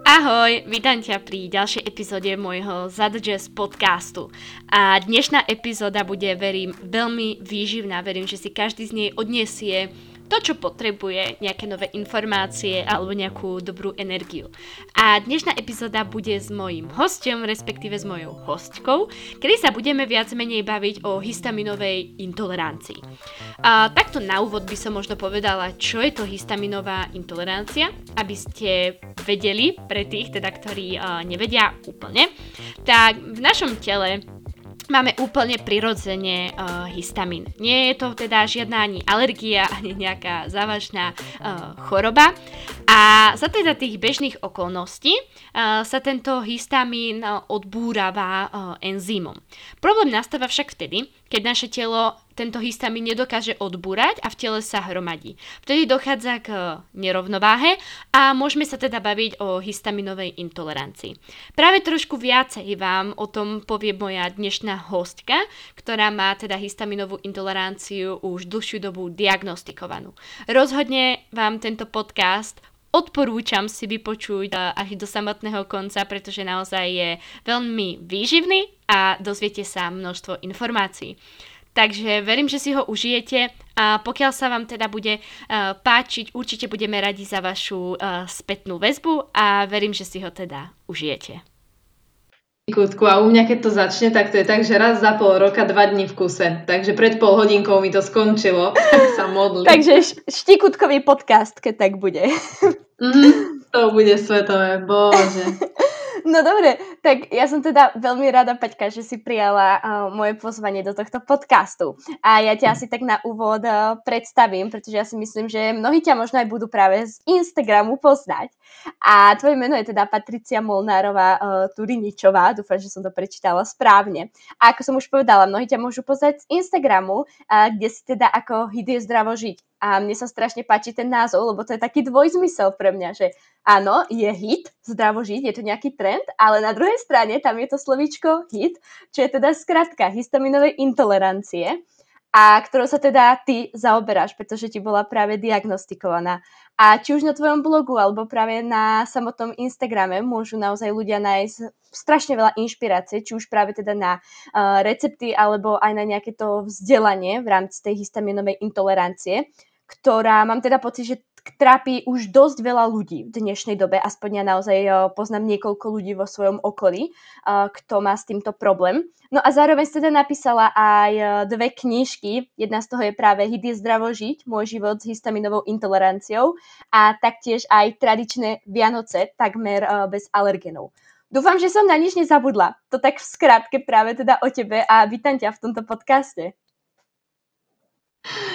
Ahoj, vítam ťa pri ďalšej epizóde môjho Jazz podcastu. A dnešná epizóda bude, verím, veľmi výživná. Verím, že si každý z nej odniesie to, čo potrebuje, nejaké nové informácie alebo nejakú dobrú energiu. A dnešná epizóda bude s mojím hostom, respektíve s mojou hostkou, kedy sa budeme viac menej baviť o histaminovej intolerancii. A takto na úvod by som možno povedala, čo je to histaminová intolerancia, aby ste vedeli, pre tých teda, ktorí uh, nevedia úplne, tak v našom tele máme úplne prirodzene uh, histamín. Nie je to teda žiadna ani alergia, ani nejaká závažná uh, choroba. A za teda tých bežných okolností uh, sa tento histamín uh, odbúrava uh, enzymom. Problém nastáva však vtedy, keď naše telo tento histamín nedokáže odbúrať a v tele sa hromadí. Vtedy dochádza k nerovnováhe a môžeme sa teda baviť o histaminovej intolerancii. Práve trošku viacej vám o tom povie moja dnešná hostka, ktorá má teda histaminovú intoleranciu už dlhšiu dobu diagnostikovanú. Rozhodne vám tento podcast odporúčam si vypočuť až do samotného konca, pretože naozaj je veľmi výživný a dozviete sa množstvo informácií. Takže verím, že si ho užijete a pokiaľ sa vám teda bude uh, páčiť, určite budeme radi za vašu uh, spätnú väzbu a verím, že si ho teda užijete. Kutku, a u mňa keď to začne, tak to je tak, že raz za pol roka, dva dní v kuse. Takže pred pol hodinkou mi to skončilo, tak sa modlím. Takže štikutkový podcast, keď tak bude. Mm, to bude svetové, bože. No dobre, tak ja som teda veľmi rada, Peťka, že si prijala uh, moje pozvanie do tohto podcastu. A ja ťa asi tak na úvod uh, predstavím, pretože ja si myslím, že mnohí ťa možno aj budú práve z Instagramu poznať. A tvoje meno je teda Patricia Molnárová uh, Turiničová, dúfam, že som to prečítala správne. A ako som už povedala, mnohí ťa môžu poznať z Instagramu, uh, kde si teda ako hit je zdravo žiť a mne sa strašne páči ten názov, lebo to je taký dvojzmysel pre mňa, že áno, je hit, zdravo žiť, je to nejaký trend, ale na druhej strane tam je to slovíčko hit, čo je teda skratka histaminovej intolerancie a ktorou sa teda ty zaoberáš, pretože ti bola práve diagnostikovaná. A či už na tvojom blogu, alebo práve na samotnom Instagrame môžu naozaj ľudia nájsť strašne veľa inšpirácie, či už práve teda na uh, recepty, alebo aj na nejaké to vzdelanie v rámci tej histaminovej intolerancie ktorá mám teda pocit, že trápi už dosť veľa ľudí v dnešnej dobe, aspoň ja naozaj eh, poznám niekoľko ľudí vo svojom okolí, eh, kto má s týmto problém. No a zároveň teda napísala aj eh, dve knižky, jedna z toho je práve Hit je zdravo žiť, môj život s histaminovou intoleranciou a taktiež aj tradičné Vianoce, takmer bez alergenov. Dúfam, že som na nič nezabudla. To tak v skratke práve teda o tebe a vítam ťa v tomto podcaste.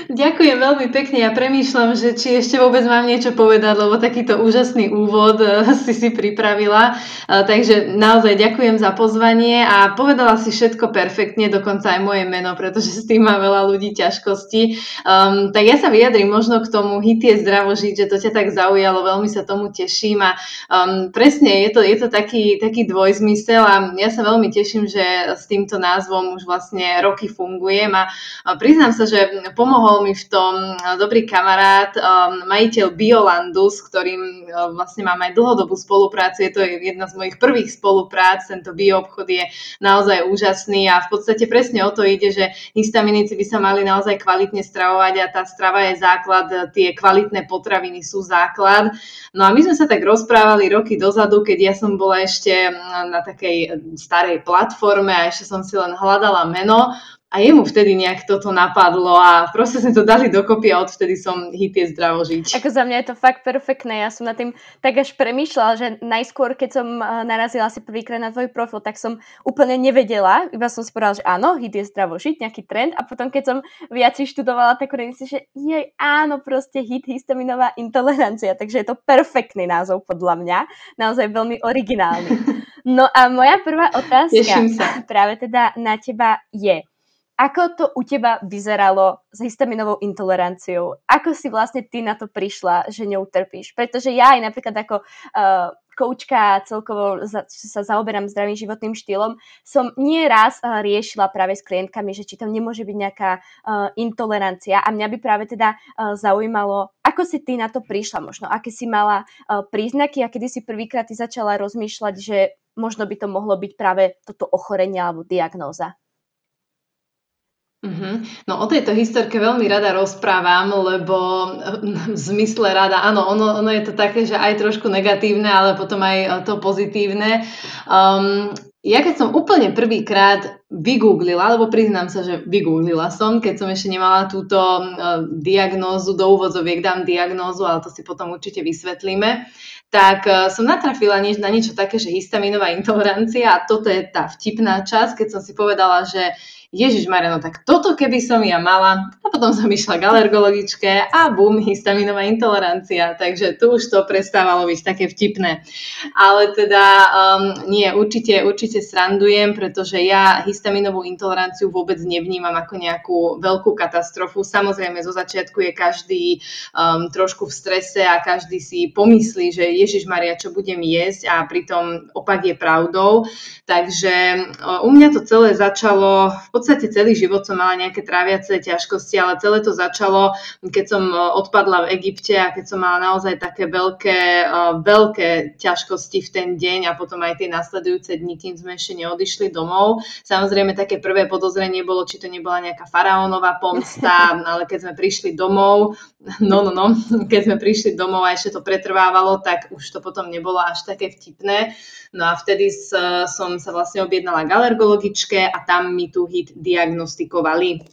Ďakujem veľmi pekne. Ja premýšľam, že či ešte vôbec mám niečo povedať, lebo takýto úžasný úvod eh, si si pripravila. Eh, takže naozaj ďakujem za pozvanie a povedala si všetko perfektne, dokonca aj moje meno, pretože s tým má veľa ľudí ťažkosti. Um, tak ja sa vyjadrím možno k tomu hit je zdravo žiť, že to ťa tak zaujalo, veľmi sa tomu teším a um, presne je to, je to taký, taký dvojzmysel a ja sa veľmi teším, že s týmto názvom už vlastne roky fungujem a, a priznám sa, že pomohol mi v tom eh, dobrý kamarát, um, majiteľ Biolandu, s ktorým uh, vlastne mám aj dlhodobú spoluprácu. Je to jedna z mojich prvých spoluprác. Tento bioobchod je naozaj úžasný a v podstate presne o to ide, že histaminici by sa mali naozaj kvalitne stravovať a tá strava je základ, tie kvalitné potraviny sú základ. No a my sme sa tak rozprávali roky dozadu, keď ja som bola ešte na takej starej platforme a ešte som si len hľadala meno a jemu vtedy nejak toto napadlo a proste sme to dali dokopy a odvtedy som hit je zdravo žiť. Ako za mňa je to fakt perfektné. Ja som na tým tak až premýšľala, že najskôr, keď som eh, narazila si prvýkrát na tvoj profil, tak som úplne nevedela. Iba som si povedala, že áno, hit je zdravo žiť, nejaký trend. A potom, keď som viac študovala, tak si, že jej áno, proste hit, histaminová intolerancia. Takže je to perfektný názov podľa mňa. Naozaj veľmi originálny. No a moja prvá otázka práve teda na teba je, ako to u teba vyzeralo s histaminovou intoleranciou? Ako si vlastne ty na to prišla, že ňou trpíš? Pretože ja aj napríklad ako uh, koučka celkovo za, sa zaoberám zdravým životným štýlom, som nie raz uh, riešila práve s klientkami, že či tam nemôže byť nejaká uh, intolerancia a mňa by práve teda uh, zaujímalo, ako si ty na to prišla možno, aké si mala uh, príznaky a kedy si prvýkrát ty začala rozmýšľať, že možno by to mohlo byť práve toto ochorenie alebo diagnóza. Mm-hmm. No o tejto historke veľmi rada rozprávam, lebo v zmysle rada, áno, ono, ono je to také, že aj trošku negatívne, ale potom aj to pozitívne. Um, ja keď som úplne prvýkrát vygooglila, lebo priznám sa, že vygooglila som, keď som ešte nemala túto uh, diagnózu, do úvodzoviek dám diagnózu, ale to si potom určite vysvetlíme, tak uh, som natrafila nie, na niečo také, že histaminová intolerancia a toto je tá vtipná časť, keď som si povedala, že Ježiš Mariano, tak toto keby som ja mala. A potom som išla k alergologičke a bum, histaminová intolerancia. Takže tu už to prestávalo byť také vtipné. Ale teda um, nie, určite, určite srandujem, pretože ja histaminovú intoleranciu vôbec nevnímam ako nejakú veľkú katastrofu. Samozrejme, zo začiatku je každý um, trošku v strese a každý si pomyslí, že Ježiš Maria, čo budem jesť a pritom opak je pravdou. Takže uh, u mňa to celé začalo v podstate celý život som mala nejaké tráviace ťažkosti, ale celé to začalo, keď som e, odpadla v Egypte a keď som mala naozaj také veľké, e, veľké ťažkosti v ten deň a potom aj tie nasledujúce dni, kým sme ešte neodišli domov. Samozrejme, také prvé podozrenie bolo, či to nebola nejaká faraónová pomsta, ale keď sme prišli domov, no, no, no, keď sme prišli domov a ešte to pretrvávalo, tak už to potom nebolo až také vtipné. No a vtedy som sa vlastne objednala k alergologičke a tam mi tú hit diagnostikovali.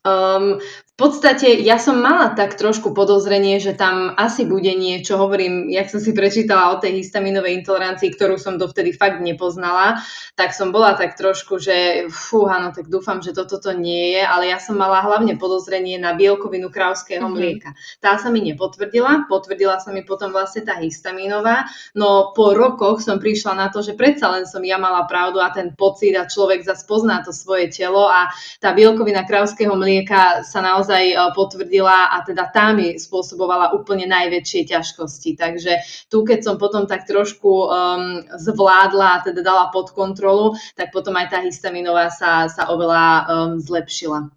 Um, podstate ja som mala tak trošku podozrenie, že tam asi bude niečo, hovorím, jak som si prečítala o tej histaminovej intolerancii, ktorú som dovtedy fakt nepoznala, tak som bola tak trošku, že fú, áno, tak dúfam, že toto to nie je, ale ja som mala hlavne podozrenie na bielkovinu krávského mm-hmm. mlieka. Tá sa mi nepotvrdila, potvrdila sa mi potom vlastne tá histaminová, no po rokoch som prišla na to, že predsa len som ja mala pravdu a ten pocit a človek zase pozná to svoje telo a tá bielkovina krávského mlieka sa naozaj naozaj e, potvrdila a teda tá mi spôsobovala úplne najväčšie ťažkosti. Takže tu, keď som potom tak trošku um, zvládla a teda dala pod kontrolu, tak potom aj tá histaminová sa, sa oveľa um, zlepšila.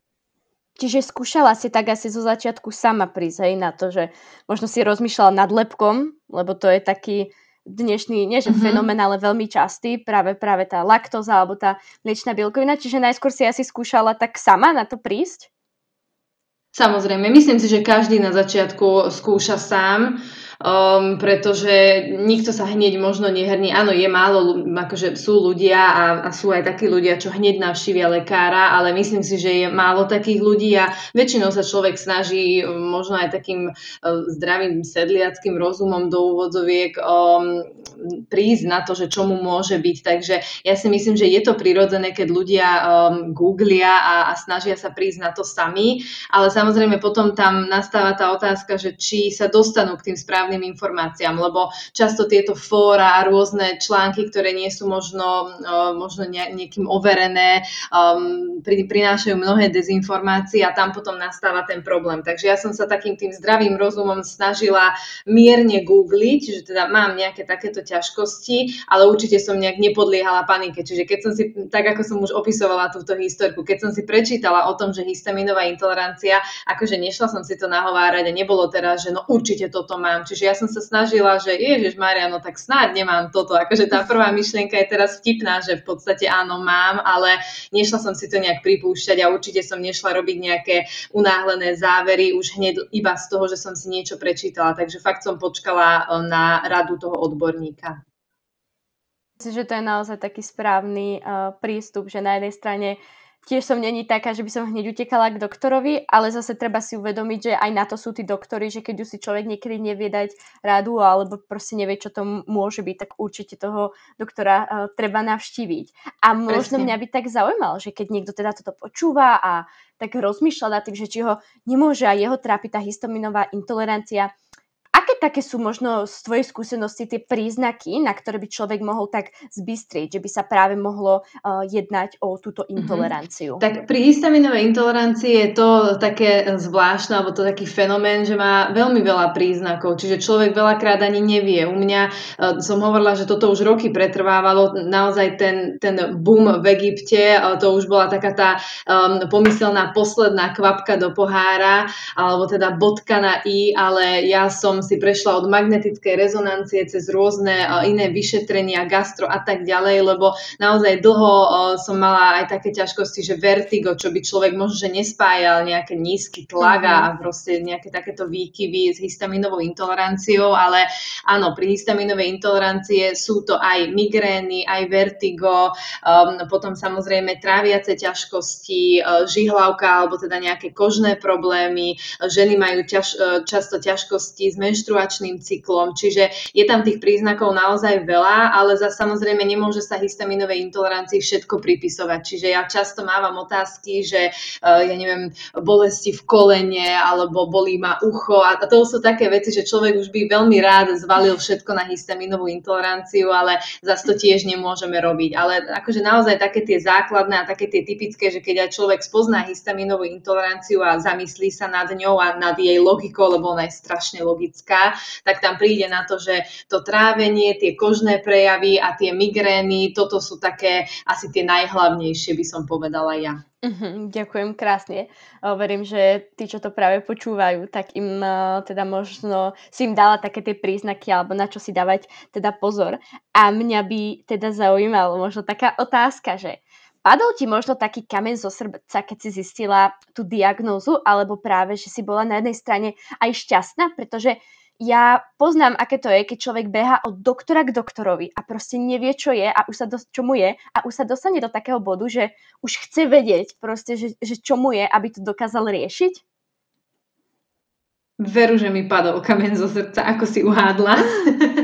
Čiže skúšala si tak asi zo začiatku sama prísť hej, na to, že možno si rozmýšľala nad lepkom, lebo to je taký dnešný, nie že mm-hmm. fenomén, ale veľmi častý, práve, práve tá laktóza alebo tá mliečná bielkovina. Čiže najskôr si asi skúšala tak sama na to prísť? Samozrejme, myslím si, že každý na začiatku skúša sám um, pretože nikto sa hneď možno nehrní. Áno, je málo, akože sú ľudia a, a sú aj takí ľudia, čo hneď navštívia lekára, ale myslím si, že je málo takých ľudí a väčšinou sa človek snaží um, možno aj takým uh, zdravým sedliackým rozumom do úvodzoviek um, prísť na to, že čo mu môže byť. Takže ja si myslím, že je to prirodzené, keď ľudia um, googlia a, a snažia sa prísť na to sami, ale samozrejme potom tam nastáva tá otázka, že či sa dostanú k tým správnym správnym informáciám, lebo často tieto fóra a rôzne články, ktoré nie sú možno, možno niekým overené, um, prinášajú mnohé dezinformácie a tam potom nastáva ten problém. Takže ja som sa takým tým zdravým rozumom snažila mierne googliť, že teda mám nejaké takéto ťažkosti, ale určite som nejak nepodliehala panike. Čiže keď som si, tak ako som už opisovala túto historku, keď som si prečítala o tom, že histaminová intolerancia, akože nešla som si to nahovárať a nebolo teraz, že no určite toto mám. Čiže ja som sa snažila, že Ježiš Maria, no tak snáď nemám toto. Akože tá prvá myšlienka je teraz vtipná, že v podstate áno mám, ale nešla som si to nejak pripúšťať a určite som nešla robiť nejaké unáhlené závery už hneď iba z toho, že som si niečo prečítala. Takže fakt som počkala eh, na radu toho odborníka. Myslím, že to je naozaj taký správny uh, prístup, že na jednej strane uh, tiež som není taká, že by som hneď utekala k doktorovi, ale zase treba si uvedomiť, že aj na to sú tí doktory, že keď už si človek niekedy nevie dať radu alebo proste nevie, čo to môže byť, tak určite toho doktora uh, treba navštíviť. A možno Presne. mňa by tak zaujímalo, že keď niekto teda toto počúva a tak rozmýšľa nad tým, že či ho nemôže aj jeho trápiť tá histaminová intolerancia, také sú možno z tvojej skúsenosti tie príznaky, na ktoré by človek mohol tak zbystrieť, že by sa práve mohlo uh, jednať o túto mhm. intoleranciu? Mm-hmm. Tak pri histaminovej intolerancii je to také zvláštne, alebo to taký fenomén, že má veľmi veľa príznakov, čiže človek veľakrát ani nevie. U mňa uh, som hovorila, že toto už roky pretrvávalo, naozaj ten, ten boom v Egypte, uh, to už bola taká tá um, pomyselná posledná kvapka do pohára, alebo teda bodka na i, ale ja som si prešla od magnetickej rezonancie cez rôzne iné vyšetrenia, gastro a tak ďalej, lebo naozaj dlho som mala aj také ťažkosti, že vertigo, čo by človek možno, že nespájal nejaký nízky tlak mm-hmm. a proste nejaké takéto výkyvy s histaminovou intoleranciou, ale áno, pri histaminovej intolerancie sú to aj migrény, aj vertigo, um, potom samozrejme tráviace ťažkosti, uh, žihlavka alebo teda nejaké kožné problémy, ženy majú ťaž, často ťažkosti s menštruačným cyklom, čiže je tam tých príznakov naozaj veľa, ale za samozrejme nemôže sa histaminovej intolerancii všetko pripisovať. Čiže ja často mávam otázky, že uh, ja neviem, bolesti v kolene alebo bolí ma ucho a to sú také veci, že človek už by veľmi rád zvalil všetko na histaminovú intoleranciu, ale zase to tiež nemôžeme robiť. Ale akože naozaj také tie základné a také tie typické, že keď aj človek spozná histaminovú intoleranciu a zamyslí sa nad ňou a nad jej logikou, lebo ona je strašne logická, tak tam príde na to, že to trávenie, tie kožné prejavy a tie migrény, toto sú také asi tie najhlavnejšie, by som povedala ja. Uh-huh, ďakujem krásne. Verím, že tí, čo to práve počúvajú, tak im uh, teda možno si im dala také tie príznaky alebo na čo si dávať teda pozor. A mňa by teda zaujímalo možno taká otázka, že Padol ti možno taký kameň zo srdca, keď si zistila tú diagnózu, alebo práve, že si bola na jednej strane aj šťastná, pretože ja poznám, aké to je, keď človek beha od doktora k doktorovi a proste nevie, čo je a už sa do, čo mu je a už sa dostane do takého bodu, že už chce vedieť proste, že, že čo mu je, aby to dokázal riešiť? Veru, že mi padol kameň zo srdca, ako si uhádla.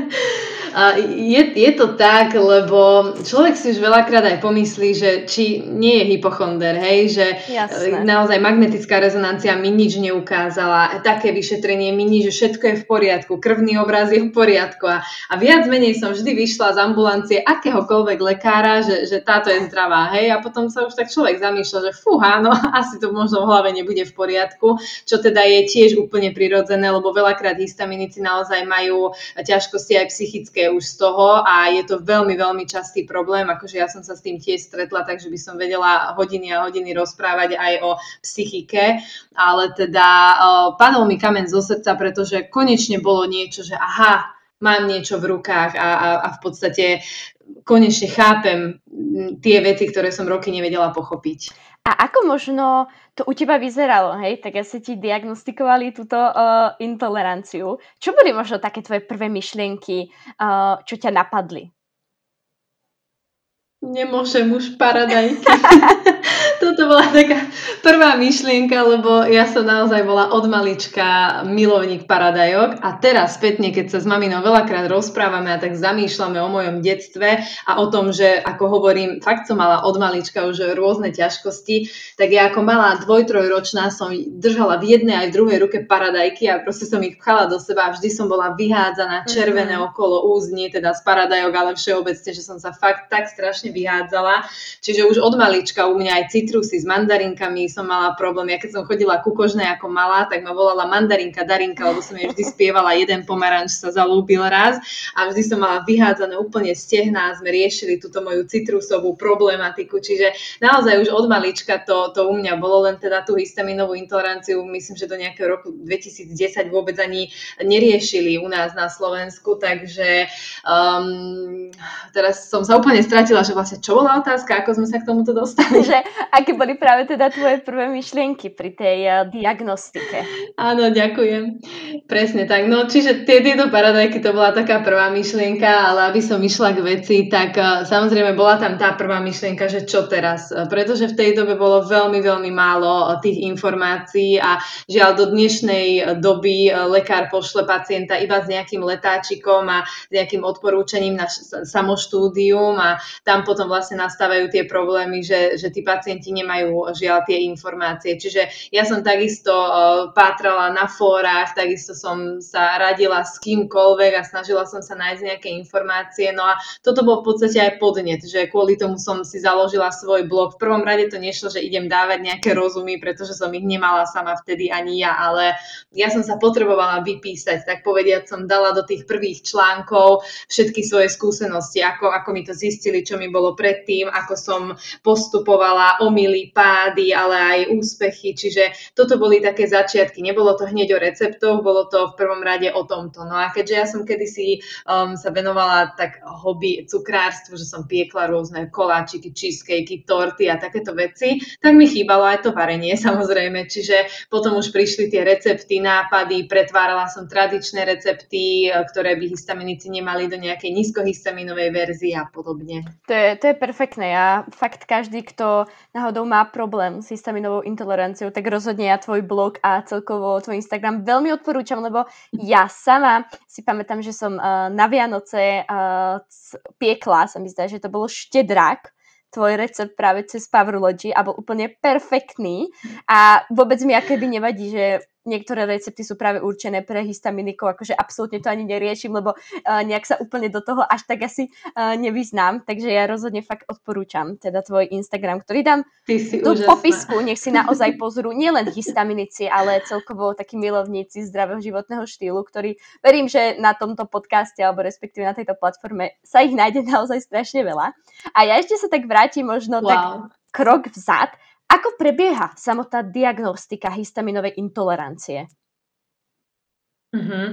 Je, je to tak, lebo človek si už veľakrát aj pomyslí, že či nie je hypochonder, hej, že Jasne. naozaj magnetická rezonancia mi nič neukázala, také vyšetrenie mi nič, že všetko je v poriadku, krvný obraz je v poriadku a, a viac menej som vždy vyšla z ambulancie akéhokoľvek lekára, že, že táto je zdravá, hej, a potom sa už tak človek zamýšľa, že fúha, no asi to možno v hlave nebude v poriadku, čo teda je tiež úplne prirodzené, lebo veľakrát histaminici naozaj majú ťažkosti aj psychické psychické už z toho a je to veľmi, veľmi častý problém, akože ja som sa s tým tiež stretla, takže by som vedela hodiny a hodiny rozprávať aj o psychike, ale teda padol mi kamen zo srdca, pretože konečne bolo niečo, že aha, mám niečo v rukách a, a, a v podstate konečne chápem tie veci, ktoré som roky nevedela pochopiť. A ako možno to u teba vyzeralo, hej? Tak asi ti diagnostikovali túto uh, intoleranciu. Čo boli možno také tvoje prvé myšlienky, uh, čo ťa napadli? Nemôžem už paradajky. Toto bola taká prvá myšlienka, lebo ja som naozaj bola od malička milovník paradajok a teraz spätne, keď sa s maminou veľakrát rozprávame a tak zamýšľame o mojom detstve a o tom, že ako hovorím, fakt som mala od malička už rôzne ťažkosti, tak ja ako malá dvoj-trojročná som držala v jednej aj v druhej ruke paradajky a proste som ich pchala do seba a vždy som bola vyhádzaná červené mm-hmm. okolo úzni, teda z paradajok, ale všeobecne, že som sa fakt tak strašne vyhádzala. Čiže už od malička u mňa aj citrusy s mandarinkami som mala problém. Ja keď som chodila ku kožnej ako malá, tak ma volala mandarinka Darinka, lebo som jej vždy spievala jeden pomaranč sa zalúbil raz a vždy som mala vyhádzané úplne stehná a sme riešili túto moju citrusovú problematiku. Čiže naozaj už od malička to, to u mňa bolo len teda tú histaminovú intoleranciu, myslím, že do nejakého roku 2010 vôbec ani neriešili u nás na Slovensku, takže um, teraz som sa úplne stratila, že vlastne čo bola otázka, ako sme sa k tomuto dostali? Že aké boli práve teda tvoje prvé myšlienky pri tej uh, diagnostike? Áno, ďakujem. Presne tak. No, čiže tie, tieto paradajky to bola taká prvá myšlienka, ale aby som išla k veci, tak uh, samozrejme bola tam tá prvá myšlienka, že čo teraz? Uh, pretože v tej dobe bolo veľmi, veľmi málo tých informácií a žiaľ do dnešnej doby lekár pošle pacienta iba s nejakým letáčikom a s nejakým odporúčaním na samoštúdium a tam potom vlastne nastávajú tie problémy, že, že tí pacienti nemajú žiaľ tie informácie. Čiže ja som takisto uh, pátrala na fórach, takisto som sa radila s kýmkoľvek a snažila som sa nájsť nejaké informácie. No a toto bol v podstate aj podnet, že kvôli tomu som si založila svoj blog. V prvom rade to nešlo, že idem dávať nejaké rozumy, pretože som ich nemala sama vtedy ani ja, ale ja som sa potrebovala vypísať, tak povediať som dala do tých prvých článkov všetky svoje skúsenosti, ako, ako mi to zistili, čo mi bolo predtým, ako som postupovala, omily, pády, ale aj úspechy, čiže toto boli také začiatky. Nebolo to hneď o receptoch, bolo to v prvom rade o tomto. No a keďže ja som kedysi um, sa venovala tak hobby cukrárstvu, že som piekla rôzne koláčiky, cheesecakey, torty a takéto veci, tak mi chýbalo aj to varenie samozrejme. Čiže potom už prišli tie recepty, nápady, pretvárala som tradičné recepty, e, ktoré by histaminici nemali do nejakej nízkohistaminovej verzie a podobne. To je, to je perfektné. Ja fakt každý, kto náhodou má problém s histaminovou intoleranciou, tak rozhodne ja tvoj blog a celkovo tvoj Instagram veľmi odporúčam, lebo ja sama si pamätám, že som uh, na Vianoce uh, piekla, sa mi zdá, že to bolo štedrák tvoj recept práve cez Powerlogy a bol úplne perfektný a vôbec mi akoby nevadí, že niektoré recepty sú práve určené pre histaminikov, akože absolútne to ani neriešim, lebo uh, nejak sa úplne do toho až tak asi uh, nevyznám, takže ja rozhodne fakt odporúčam teda tvoj Instagram, ktorý dám do úžasná. popisku, nech si naozaj pozrú nielen histaminici, ale celkovo takí milovníci zdravého životného štýlu, ktorí verím, že na tomto podcaste alebo respektíve na tejto platforme sa ich nájde naozaj strašne veľa. A ja ešte sa tak vrátim možno wow. tak krok vzad ako prebieha samotná diagnostika histaminovej intolerancie? Uh-huh.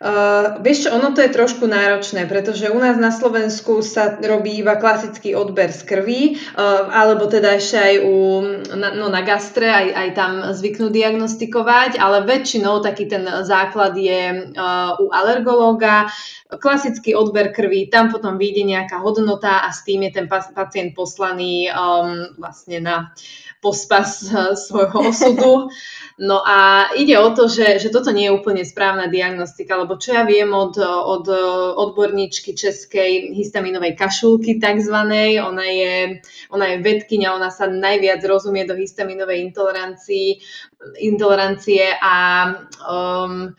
Uh, vieš ono to je trošku náročné, pretože u nás na Slovensku sa robí iba klasický odber z krvi, uh, alebo teda ešte aj u, na, no, na gastre, aj, aj tam zvyknú diagnostikovať, ale väčšinou taký ten základ je uh, u alergológa, klasický odber krvi, tam potom vyjde nejaká hodnota a s tým je ten pacient poslaný um, vlastne na pospas svojho osudu. No a ide o to, že, že toto nie je úplne správna diagnostika, lebo čo ja viem od, od odborníčky českej histaminovej kašulky takzvanej, ona je, ona je vedkynia, ona sa najviac rozumie do histaminovej intolerancie, intolerancie a um,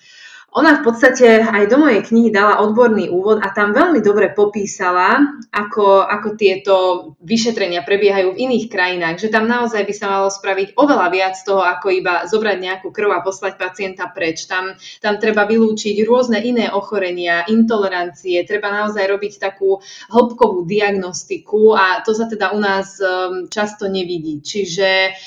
ona v podstate aj do mojej knihy dala odborný úvod a tam veľmi dobre popísala, ako, ako tieto vyšetrenia prebiehajú v iných krajinách, že tam naozaj by sa malo spraviť oveľa viac toho, ako iba zobrať nejakú krv a poslať pacienta preč. Tam, tam treba vylúčiť rôzne iné ochorenia, intolerancie, treba naozaj robiť takú hĺbkovú diagnostiku a to sa teda u nás um, často nevidí. Čiže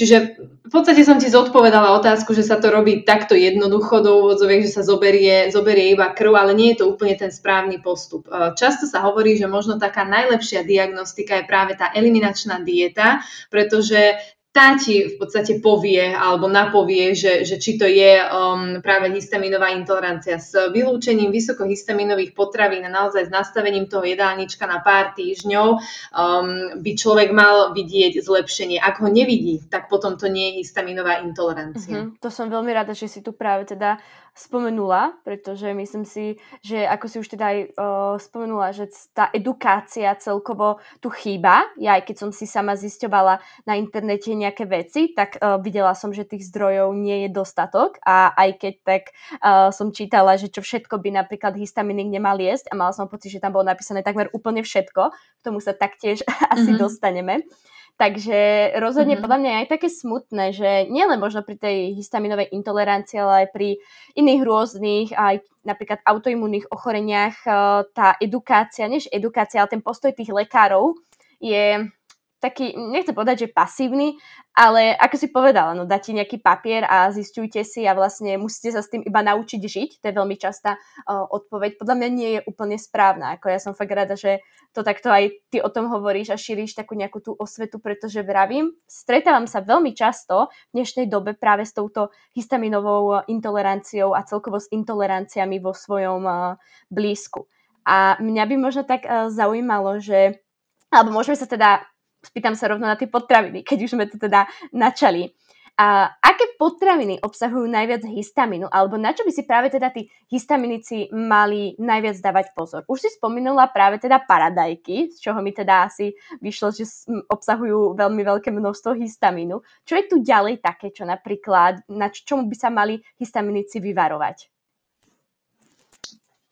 Čiže v podstate som ti zodpovedala otázku, že sa to robí takto jednoducho do úvodzoviek, že sa zoberie, zoberie iba krv, ale nie je to úplne ten správny postup. E, často sa hovorí, že možno taká najlepšia diagnostika je práve tá eliminačná dieta, pretože tá ti v podstate povie alebo napovie, že, že či to je um, práve histaminová intolerancia. S vylúčením vysokohistaminových potravín a naozaj s nastavením toho jedálnička na pár týždňov um, by človek mal vidieť zlepšenie. Ak ho nevidí, tak potom to nie je histaminová intolerancia. Uh-huh. To som veľmi rada, že si tu práve teda spomenula, pretože myslím si, že ako si už teda aj uh, spomenula, že tá edukácia celkovo tu chýba. Ja aj keď som si sama zisťovala na internete nejaké veci, tak uh, videla som, že tých zdrojov nie je dostatok a aj keď tak uh, som čítala, že čo všetko by napríklad histaminik nemal jesť a mala som pocit, že tam bolo napísané takmer úplne všetko, k tomu sa taktiež asi mm-hmm. dostaneme. Takže rozhodne mm-hmm. podľa mňa je aj také smutné, že nielen možno pri tej histaminovej intolerancii, ale aj pri iných rôznych, aj napríklad autoimunných ochoreniach, eh, tá edukácia, než edukácia, ale ten postoj tých lekárov je taký, nechcem povedať, že pasívny, ale ako si povedala, no dáte nejaký papier a zistujte si a vlastne musíte sa s tým iba naučiť žiť. To je veľmi častá uh, odpoveď. Podľa mňa nie je úplne správna. Ako ja som fakt rada, že to takto aj ty o tom hovoríš a šíriš takú nejakú tú osvetu, pretože vravím, stretávam sa veľmi často v dnešnej dobe práve s touto histaminovou intoleranciou a celkovo s intoleranciami vo svojom uh, blízku. A mňa by možno tak uh, zaujímalo, že alebo môžeme sa teda spýtam sa rovno na tie potraviny, keď už sme to teda načali. A aké potraviny obsahujú najviac histamínu, alebo na čo by si práve teda tí histaminici mali najviac dávať pozor? Už si spomenula práve teda paradajky, z čoho mi teda asi vyšlo, že obsahujú veľmi veľké množstvo histamínu. Čo je tu ďalej také, čo napríklad, na čomu by sa mali histaminici vyvarovať?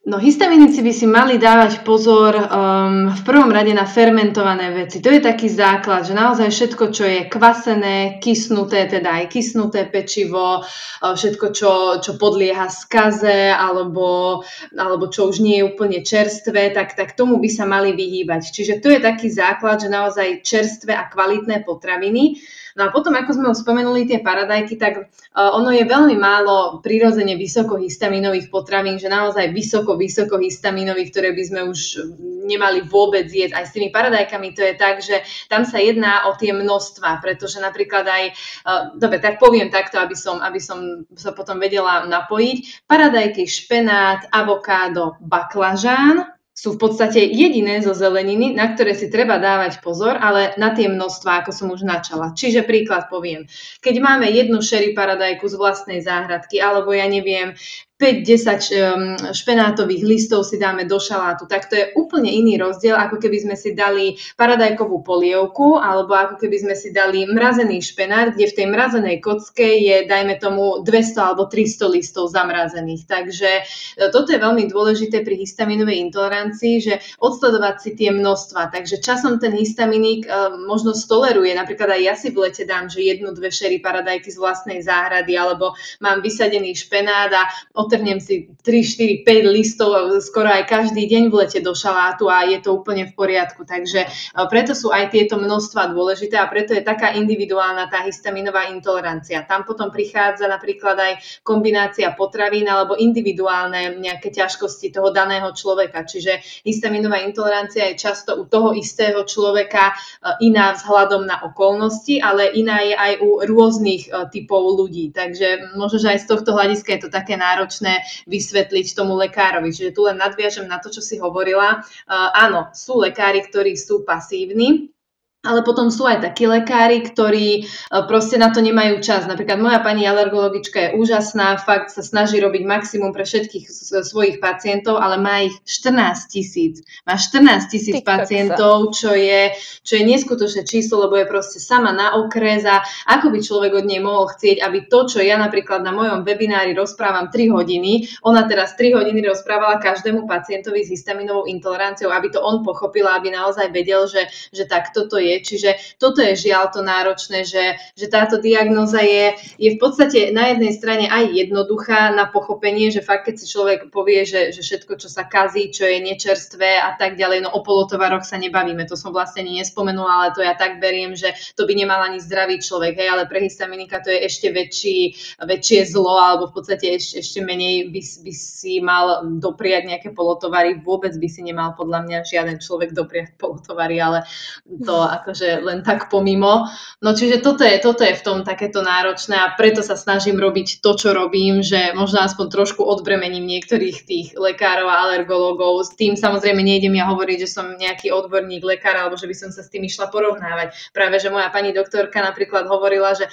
No histaminici by si mali dávať pozor um, v prvom rade na fermentované veci. To je taký základ, že naozaj všetko, čo je kvasené, kysnuté, teda aj kysnuté pečivo, uh, všetko, čo, čo podlieha skaze alebo, alebo čo už nie je úplne čerstvé, tak, tak tomu by sa mali vyhýbať. Čiže to je taký základ, že naozaj čerstvé a kvalitné potraviny. No a potom, ako sme už spomenuli tie paradajky, tak uh, ono je veľmi málo prirodzene vysokohistaminových potravín, že naozaj vysoko, vysoko histaminových, ktoré by sme už nemali vôbec jesť. Aj s tými paradajkami to je tak, že tam sa jedná o tie množstva, pretože napríklad aj, uh, dobre, tak poviem takto, aby som, aby som sa potom vedela napojiť. Paradajky, špenát, avokádo, baklažán, sú v podstate jediné zo zeleniny, na ktoré si treba dávať pozor, ale na tie množstva, ako som už načala. Čiže príklad poviem. Keď máme jednu šery paradajku z vlastnej záhradky, alebo ja neviem, 5-10 špenátových listov si dáme do šalátu, tak to je úplne iný rozdiel, ako keby sme si dali paradajkovú polievku, alebo ako keby sme si dali mrazený špenát, kde v tej mrazenej kocke je, dajme tomu, 200 alebo 300 listov zamrazených. Takže e, toto je veľmi dôležité pri histaminovej intolerancii, že odsledovať si tie množstva. Takže časom ten histaminik uh, možno stoleruje. Napríklad aj ja si v lete dám, že jednu, dve šery paradajky z vlastnej záhrady, alebo mám vysadený špenát a otrnem si 3, 4, 5 listov skoro aj každý deň v lete do šalátu a je to úplne v poriadku. Takže e, preto sú aj tieto množstva dôležité a preto je taká individuálna tá histaminová intolerancia. Tam potom prichádza napríklad aj kombinácia potravín alebo individuálne nejaké ťažkosti toho daného človeka. Čiže histaminová intolerancia je často u toho istého človeka e, iná vzhľadom na okolnosti, ale iná je aj u rôznych e, typov ľudí. Takže možno, že aj z tohto hľadiska je to také náročné náročné vysvetliť tomu lekárovi. Čiže tu len nadviažem na to, čo si hovorila. Uh, áno, sú lekári, ktorí sú pasívni, ale potom sú aj takí lekári, ktorí e, proste na to nemajú čas. Napríklad moja pani alergologička je úžasná, fakt sa snaží robiť maximum pre všetkých svojich pacientov, ale má ich 14 tisíc. Má 14 tisíc pacientov, čo je, čo je neskutočné číslo, lebo je proste sama na okres a ako by človek od nej mohol chcieť, aby to, čo ja napríklad na mojom webinári rozprávam 3 hodiny, ona teraz 3 hodiny rozprávala každému pacientovi s histaminovou intoleranciou, aby to on pochopil, aby naozaj vedel, že, že tak toto je Čiže toto je žiaľ to náročné, že, že táto diagnoza je, je v podstate na jednej strane aj jednoduchá na pochopenie, že fakt keď si človek povie, že, že všetko, čo sa kazí, čo je nečerstvé a tak ďalej, no o polotovaroch sa nebavíme, to som vlastne ani nespomenula, ale to ja tak beriem, že to by nemal ani zdravý človek, hej, ale pre histaminika to je ešte väčší, väčšie zlo, alebo v podstate ešte, ešte menej by, by si mal dopriať nejaké polotovary, vôbec by si nemal podľa mňa žiaden človek dopriať polotovary, ale to akože len tak pomimo. No čiže toto je, toto je v tom takéto náročné a preto sa snažím robiť to, čo robím, že možno aspoň trošku odbremením niektorých tých lekárov a alergológov. S tým samozrejme nejdem ja hovoriť, že som nejaký odborník lekár alebo že by som sa s tým išla porovnávať. Práve, že moja pani doktorka napríklad hovorila, že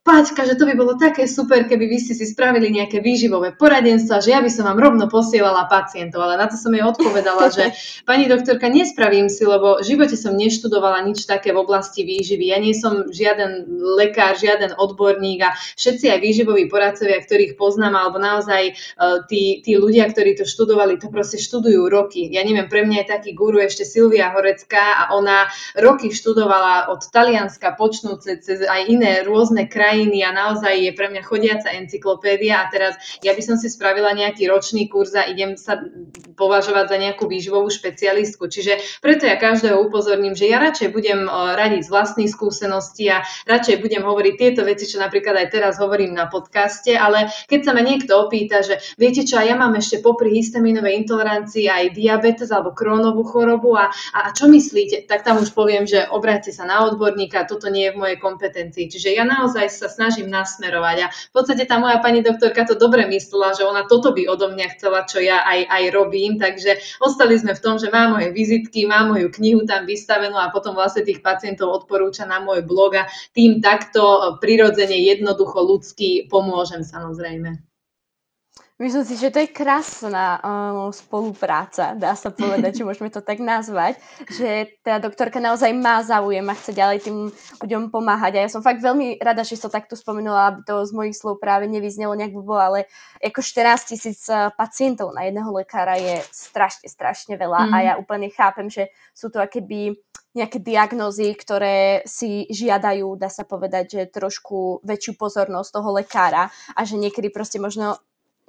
Paťka, že to by bolo také super, keby vy ste si spravili nejaké výživové poradenstva, že ja by som vám rovno posielala pacientov, ale na to som jej odpovedala, že pani doktorka, nespravím si, lebo v živote som neštudovala nič také v oblasti výživy. Ja nie som žiaden lekár, žiaden odborník a všetci aj výživoví poradcovia, ktorých poznám, alebo naozaj uh, tí, tí ľudia, ktorí to študovali, to proste študujú roky. Ja neviem, pre mňa je taký guru ešte Silvia Horecká a ona roky študovala od Talianska počnúce cez aj iné rôzne krajiny a naozaj je pre mňa chodiaca encyklopédia a teraz ja by som si spravila nejaký ročný kurz a idem sa považovať za nejakú výživovú špecialistku. Čiže preto ja každého upozorním, že ja radšej budem radiť z vlastných skúseností a radšej budem hovoriť tieto veci, čo napríklad aj teraz hovorím na podcaste, ale keď sa ma niekto opýta, že viete čo, ja mám ešte popri histaminovej intolerancii aj diabetes alebo krónovú chorobu a, a čo myslíte, tak tam už poviem, že obráťte sa na odborníka, toto nie je v mojej kompetencii. Čiže ja naozaj sa snažím nasmerovať. A v podstate tá moja pani doktorka to dobre myslela, že ona toto by odo mňa chcela, čo ja aj, aj robím. Takže ostali sme v tom, že má moje vizitky, má moju knihu tam vystavenú a potom vlastne tých pacientov odporúča na môj blog a tým takto prirodzene, jednoducho, ľudsky pomôžem samozrejme. Myslím si, že to je krásna uh, spolupráca, dá sa povedať, či môžeme to tak nazvať, že tá doktorka naozaj má záujem a chce ďalej tým ľuďom pomáhať. A ja som fakt veľmi rada, že to takto spomenula, aby to z mojich slov práve nevyznelo nejak bolo, ale ako 14 tisíc e, pacientov na jedného lekára je strašne, strašne veľa mm. a ja úplne chápem, že sú to akéby nejaké diagnózy, ktoré si žiadajú, dá sa povedať, že trošku väčšiu pozornosť toho lekára a že niekedy proste možno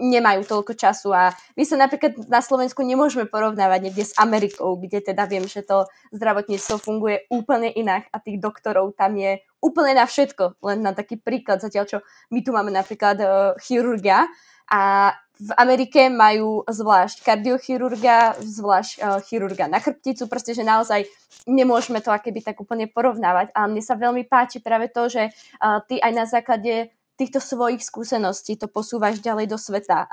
nemajú toľko času a my sa napríklad na Slovensku nemôžeme porovnávať niekde s Amerikou, kde teda viem, že to zdravotníctvo funguje úplne inak a tých doktorov tam je úplne na všetko. Len na taký príklad, zatiaľ čo my tu máme napríklad uh, chirurgia a v Amerike majú zvlášť kardiochirurga, zvlášť uh, chirurga na chrbticu, proste, že naozaj nemôžeme to akéby tak úplne porovnávať. A mne sa veľmi páči práve to, že uh, ty aj na základe týchto svojich skúseností to posúvaš ďalej do sveta,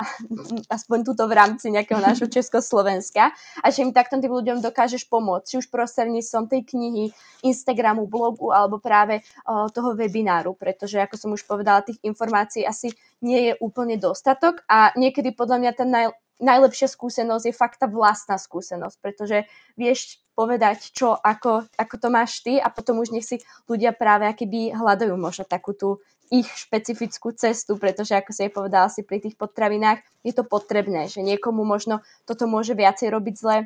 aspoň túto v rámci nejakého nášho Československa. A že im takto tým ľuďom dokážeš pomôcť, či už prostredníctvom tej knihy, Instagramu, blogu alebo práve o, toho webináru, pretože ako som už povedala, tých informácií asi nie je úplne dostatok. A niekedy podľa mňa ten naj, najlepšia skúsenosť je fakt tá vlastná skúsenosť, pretože vieš povedať, čo, ako, ako to máš ty a potom už nech si ľudia práve akýby hľadajú možno takú tú ich špecifickú cestu, pretože ako si aj povedala si pri tých potravinách, je to potrebné, že niekomu možno toto môže viacej robiť zle,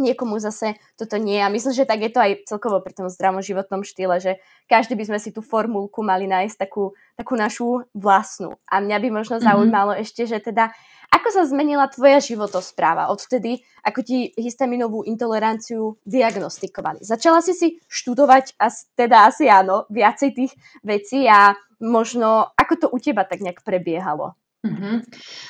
niekomu zase toto nie. A myslím, že tak je to aj celkovo pri tom zdravom životnom štýle, že každý by sme si tú formulku mali nájsť takú, takú našu vlastnú. A mňa by možno mm-hmm. zaujímalo ešte, že teda ako sa zmenila tvoja životospráva odvtedy, ako ti histaminovú intoleranciu diagnostikovali? Začala si si študovať, a teda asi áno, viacej tých vecí a možno ako to u teba tak nejak prebiehalo? Uh-huh.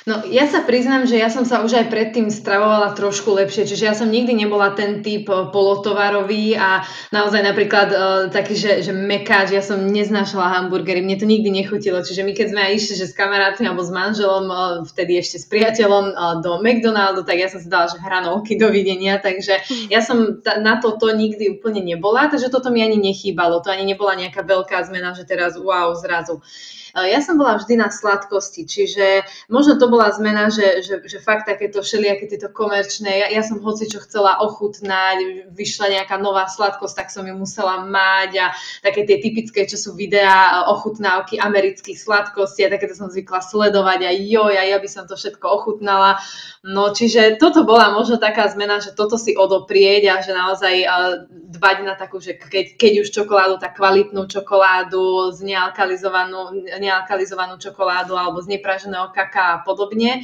No ja sa priznám, že ja som sa už aj predtým stravovala trošku lepšie, čiže ja som nikdy nebola ten typ e, polotovarový a naozaj napríklad uh, taký, že, že mekáč, ja som neznášala hamburgery, mne to nikdy nechutilo, čiže my keď sme aj išli, že s kamarátmi alebo s manželom, uh, vtedy ešte s priateľom uh, do McDonaldu, tak ja som si dala, že hranolky, dovidenia, takže ja som ta, na toto nikdy úplne nebola, takže toto mi ani nechýbalo, to ani nebola nejaká veľká zmena, že teraz wow, zrazu. Uh, ja som bola vždy na sladkosti, čiže možno to bola zmena, že, že, že fakt takéto všelijaké tieto komerčné, ja, ja som hoci čo chcela ochutnať, vyšla nejaká nová sladkosť, tak som ju musela mať a také tie typické, čo sú videá, ochutnávky amerických sladkostí a takéto som zvykla sledovať a joj, a ja by som to všetko ochutnala. No čiže toto bola možno taká zmena, že toto si odoprieť a že naozaj dbať na takú, že keď, keď už čokoládu, tak kvalitnú čokoládu z nealkalizovanú, nealkalizovanú čokoládu alebo z nepraženého kaká a podobne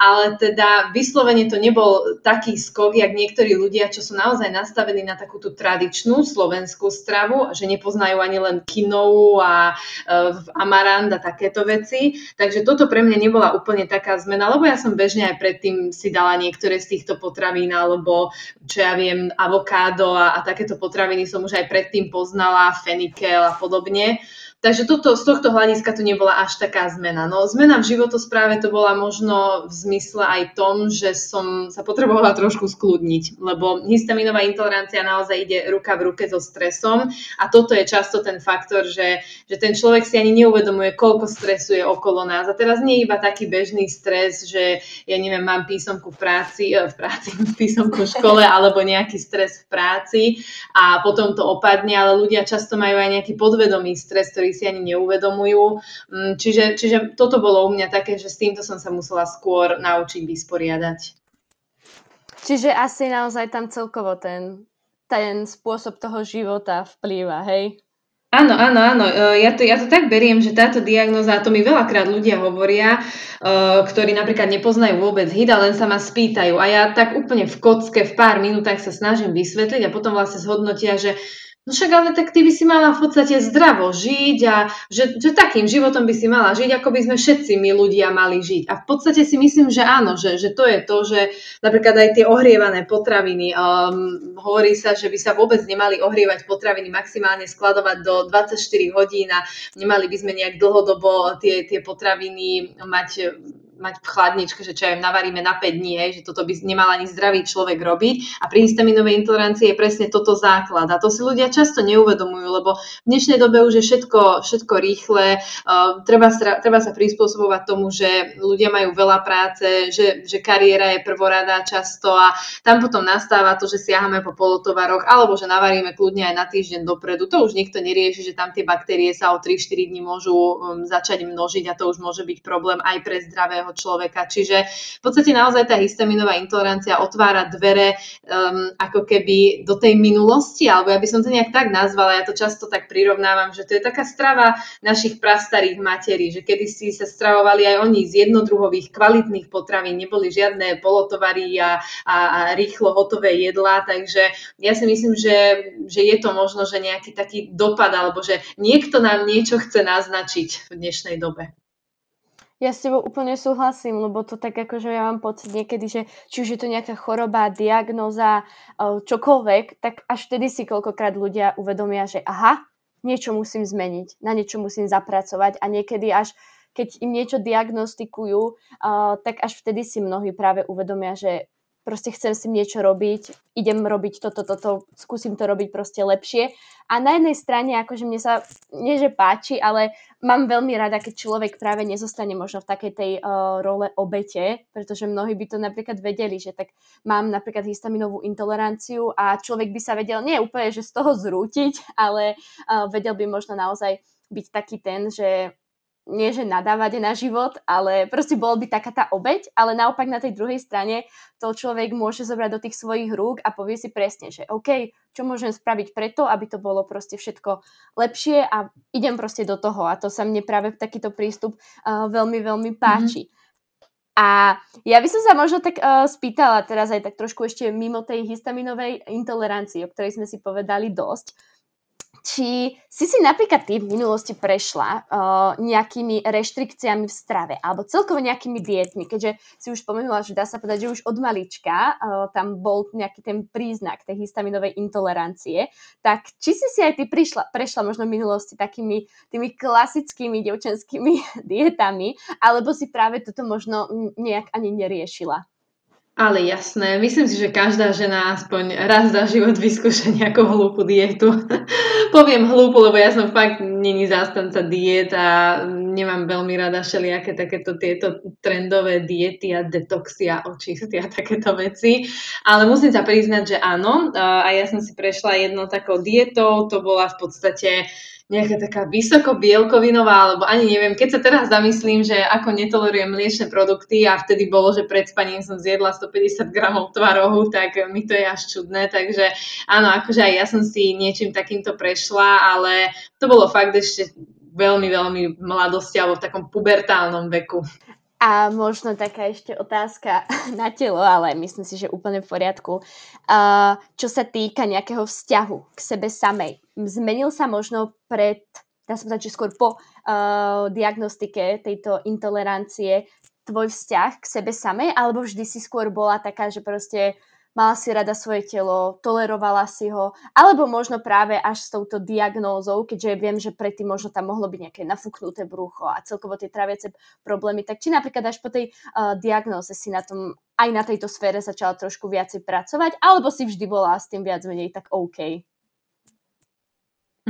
ale teda vyslovene to nebol taký skok, jak niektorí ľudia, čo sú naozaj nastavení na takúto tradičnú slovenskú stravu, že nepoznajú ani len kinovú a e, amarant a takéto veci. Takže toto pre mňa nebola úplne taká zmena, lebo ja som bežne aj predtým si dala niektoré z týchto potravín, alebo čo ja viem, avokádo a, a takéto potraviny som už aj predtým poznala, fenikel a podobne. Takže toto, z tohto hľadiska to nebola až taká zmena. No zmena v životospráve to bola možno v zmysle aj tom, že som sa potrebovala trošku skľudniť, lebo histaminová intolerancia naozaj ide ruka v ruke so stresom a toto je často ten faktor, že, že ten človek si ani neuvedomuje, koľko stresu je okolo nás. A teraz nie je iba taký bežný stres, že ja neviem, mám písomku v práci, eh, v práci, písomku v škole alebo nejaký stres v práci a potom to opadne, ale ľudia často majú aj nejaký podvedomý stres, ktorý ktorí si ani neuvedomujú. Mm, čiže, čiže toto bolo u mňa také, že s týmto som sa musela skôr naučiť vysporiadať. Čiže asi naozaj tam celkovo ten, ten spôsob toho života vplýva, hej? Áno, áno, áno. E, ja to, ja to tak beriem, že táto diagnoza, a to mi veľakrát ľudia hovoria, e, ktorí napríklad nepoznajú vôbec HIT a len sa ma spýtajú. A ja tak úplne v kocke, v pár minútach sa snažím vysvetliť a potom vlastne zhodnotia, že No však ale tak ty by si mala v podstate zdravo žiť a že, že takým životom by si mala žiť, ako by sme všetci my ľudia mali žiť. A v podstate si myslím, že áno, že, že to je to, že napríklad aj tie ohrievané potraviny, um, hovorí sa, že by sa vôbec nemali ohrievať potraviny maximálne skladovať do 24 hodín a nemali by sme nejak dlhodobo tie, tie potraviny mať mať v chladničke, že čo aj navaríme na 5 dní, že toto by nemal ani zdravý človek robiť. A pri histaminovej intolerancii je presne toto základ. A to si ľudia často neuvedomujú, lebo v dnešnej dobe už je všetko, všetko rýchle, uh, treba, treba sa prispôsobovať tomu, že ľudia majú veľa práce, že, že kariéra je prvorada často a tam potom nastáva to, že siahame po polotovaroch alebo že navaríme kľudne aj na týždeň dopredu. To už nikto nerieši, že tam tie baktérie sa o 3-4 dní môžu um, začať množiť a to už môže byť problém aj pre zdravého človeka. Čiže v podstate naozaj tá histaminová intolerancia otvára dvere um, ako keby do tej minulosti, alebo ja by som to nejak tak nazvala, ja to často tak prirovnávam, že to je taká strava našich prastarých materí, že kedy si sa stravovali aj oni z jednodruhových kvalitných potravín, neboli žiadne polotovary a, a, a rýchlo hotové jedlá, takže ja si myslím, že, že je to možno, že nejaký taký dopad, alebo že niekto nám niečo chce naznačiť v dnešnej dobe. Ja s tebou úplne súhlasím, lebo to tak akože ja mám pocit niekedy, že či už je to nejaká choroba, diagnoza, čokoľvek, tak až vtedy si koľkokrát ľudia uvedomia, že aha, niečo musím zmeniť, na niečo musím zapracovať. A niekedy až keď im niečo diagnostikujú, uh, tak až vtedy si mnohí práve uvedomia, že proste chcem si niečo robiť, idem robiť toto, toto, skúsim to robiť proste lepšie. A na jednej strane, akože mne sa, nie že páči, ale mám veľmi rada, keď človek práve nezostane možno v takej tej uh, role obete, pretože mnohí by to napríklad vedeli, že tak mám napríklad histaminovú intoleranciu a človek by sa vedel, nie úplne, že z toho zrútiť, ale uh, vedel by možno naozaj byť taký ten, že nie že nadávať na život, ale proste bol by taká tá obeď, ale naopak na tej druhej strane to človek môže zobrať do tých svojich rúk a povie si presne, že OK, čo môžem spraviť preto, aby to bolo proste všetko lepšie a idem proste do toho a to sa mne práve takýto prístup uh, veľmi, veľmi mhm. páči. Mm-hmm. A ja by som sa možno tak uh, spýtala teraz aj tak trošku ešte mimo tej histaminovej intolerancie, o ktorej sme si povedali dosť či si si napríklad ty v minulosti prešla uh, nejakými reštrikciami v strave alebo celkovo nejakými dietmi, keďže si už spomenula, že dá sa povedať, že už od malička uh, tam bol nejaký ten príznak tej histaminovej intolerancie, tak či si si aj ty prišla, prešla možno v minulosti takými tými klasickými devčenskými dietami, alebo si práve toto možno nejak ani neriešila? Ale jasné, myslím si, že každá žena aspoň raz za život vyskúša nejakú hlúpu dietu. Poviem hlúpu, lebo ja som fakt není zástanca diet a nemám veľmi rada všelijaké takéto tieto trendové diety a detoxy a očisty a takéto veci. Ale musím sa priznať, že áno. A ja som si prešla jednou takou dietou, to bola v podstate nejaká taká vysoko bielkovinová, alebo ani neviem, keď sa teraz zamyslím, že ako netolerujem mliečne produkty a vtedy bolo, že pred spaním som zjedla 150 gramov tvarohu, tak mi to je až čudné, takže áno, akože aj ja som si niečím takýmto prešla, ale to bolo fakt ešte veľmi, veľmi mladosti alebo v takom pubertálnom veku. A možno taká ešte otázka na telo, ale myslím si, že úplne v poriadku. Čo sa týka nejakého vzťahu k sebe samej, zmenil sa možno pred, dá sa povedať, že skôr po uh, diagnostike tejto intolerancie tvoj vzťah k sebe samej, alebo vždy si skôr bola taká, že proste mala si rada svoje telo, tolerovala si ho, alebo možno práve až s touto diagnózou, keďže viem, že predtým možno tam mohlo byť nejaké nafúknuté brucho a celkovo tie traviace problémy, tak či napríklad až po tej uh, diagnóze si na tom aj na tejto sfére začala trošku viacej pracovať, alebo si vždy bola s tým viac menej tak OK?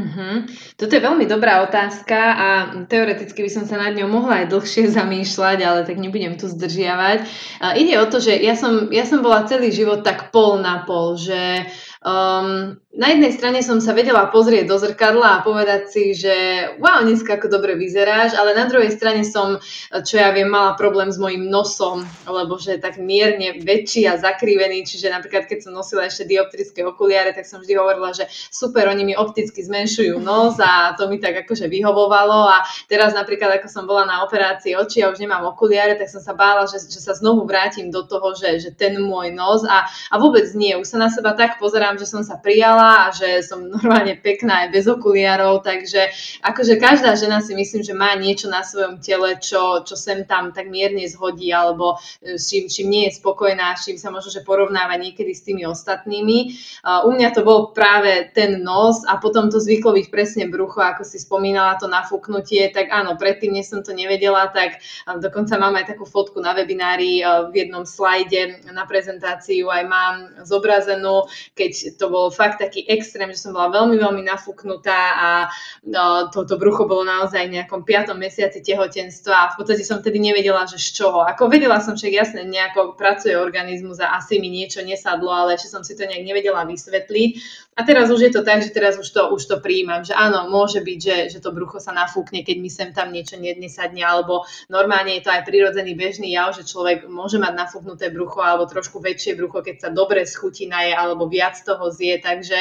Uh-huh. Toto je veľmi dobrá otázka a teoreticky by som sa nad ňou mohla aj dlhšie zamýšľať, ale tak nebudem tu zdržiavať. Uh, ide o to, že ja som, ja som bola celý život tak pol na pol, že um, na jednej strane som sa vedela pozrieť do zrkadla a povedať si, že wow, dneska ako dobre vyzeráš, ale na druhej strane som, čo ja viem, mala problém s mojim nosom, lebo že je tak mierne väčší a zakrivený, čiže napríklad keď som nosila ešte dioptrické okuliare, tak som vždy hovorila, že super, oni mi opticky zmenšujú nos a to mi tak akože vyhovovalo a teraz napríklad ako som bola na operácii očí a už nemám okuliare, tak som sa bála, že, že sa znovu vrátim do toho, že, že ten môj nos a, a vôbec nie, už sa na seba tak pozerám že som sa prijala a že som normálne pekná aj bez okuliarov, takže akože každá žena si myslím, že má niečo na svojom tele, čo, čo sem tam tak mierne zhodí alebo e, s čím, čím nie je spokojná, s čím sa možno že porovnáva niekedy s tými ostatnými. U mňa to bol práve ten nos a potom to zvyklo byť presne brucho, ako si spomínala to nafúknutie, tak áno, predtým, než som to nevedela, tak dokonca mám aj takú fotku na webinári v jednom slajde na prezentáciu, aj mám zobrazenú, keď to bol fakt taký extrém, že som bola veľmi, veľmi nafúknutá a toto brucho bolo naozaj v nejakom piatom mesiaci tehotenstva a v podstate som tedy nevedela, že z čoho. Ako vedela som však jasne, nejako pracuje organizmus a asi mi niečo nesadlo, ale ešte som si to nejak nevedela vysvetliť. A teraz už je to tak, že teraz už to, už to prijímam, že áno, môže byť, že, že to brucho sa nafúkne, keď mi sem tam niečo nesadne, alebo normálne je to aj prirodzený bežný jav, že človek môže mať nafúknuté brucho alebo trošku väčšie brucho, keď sa dobre schutinaje alebo viac toho zje. Takže,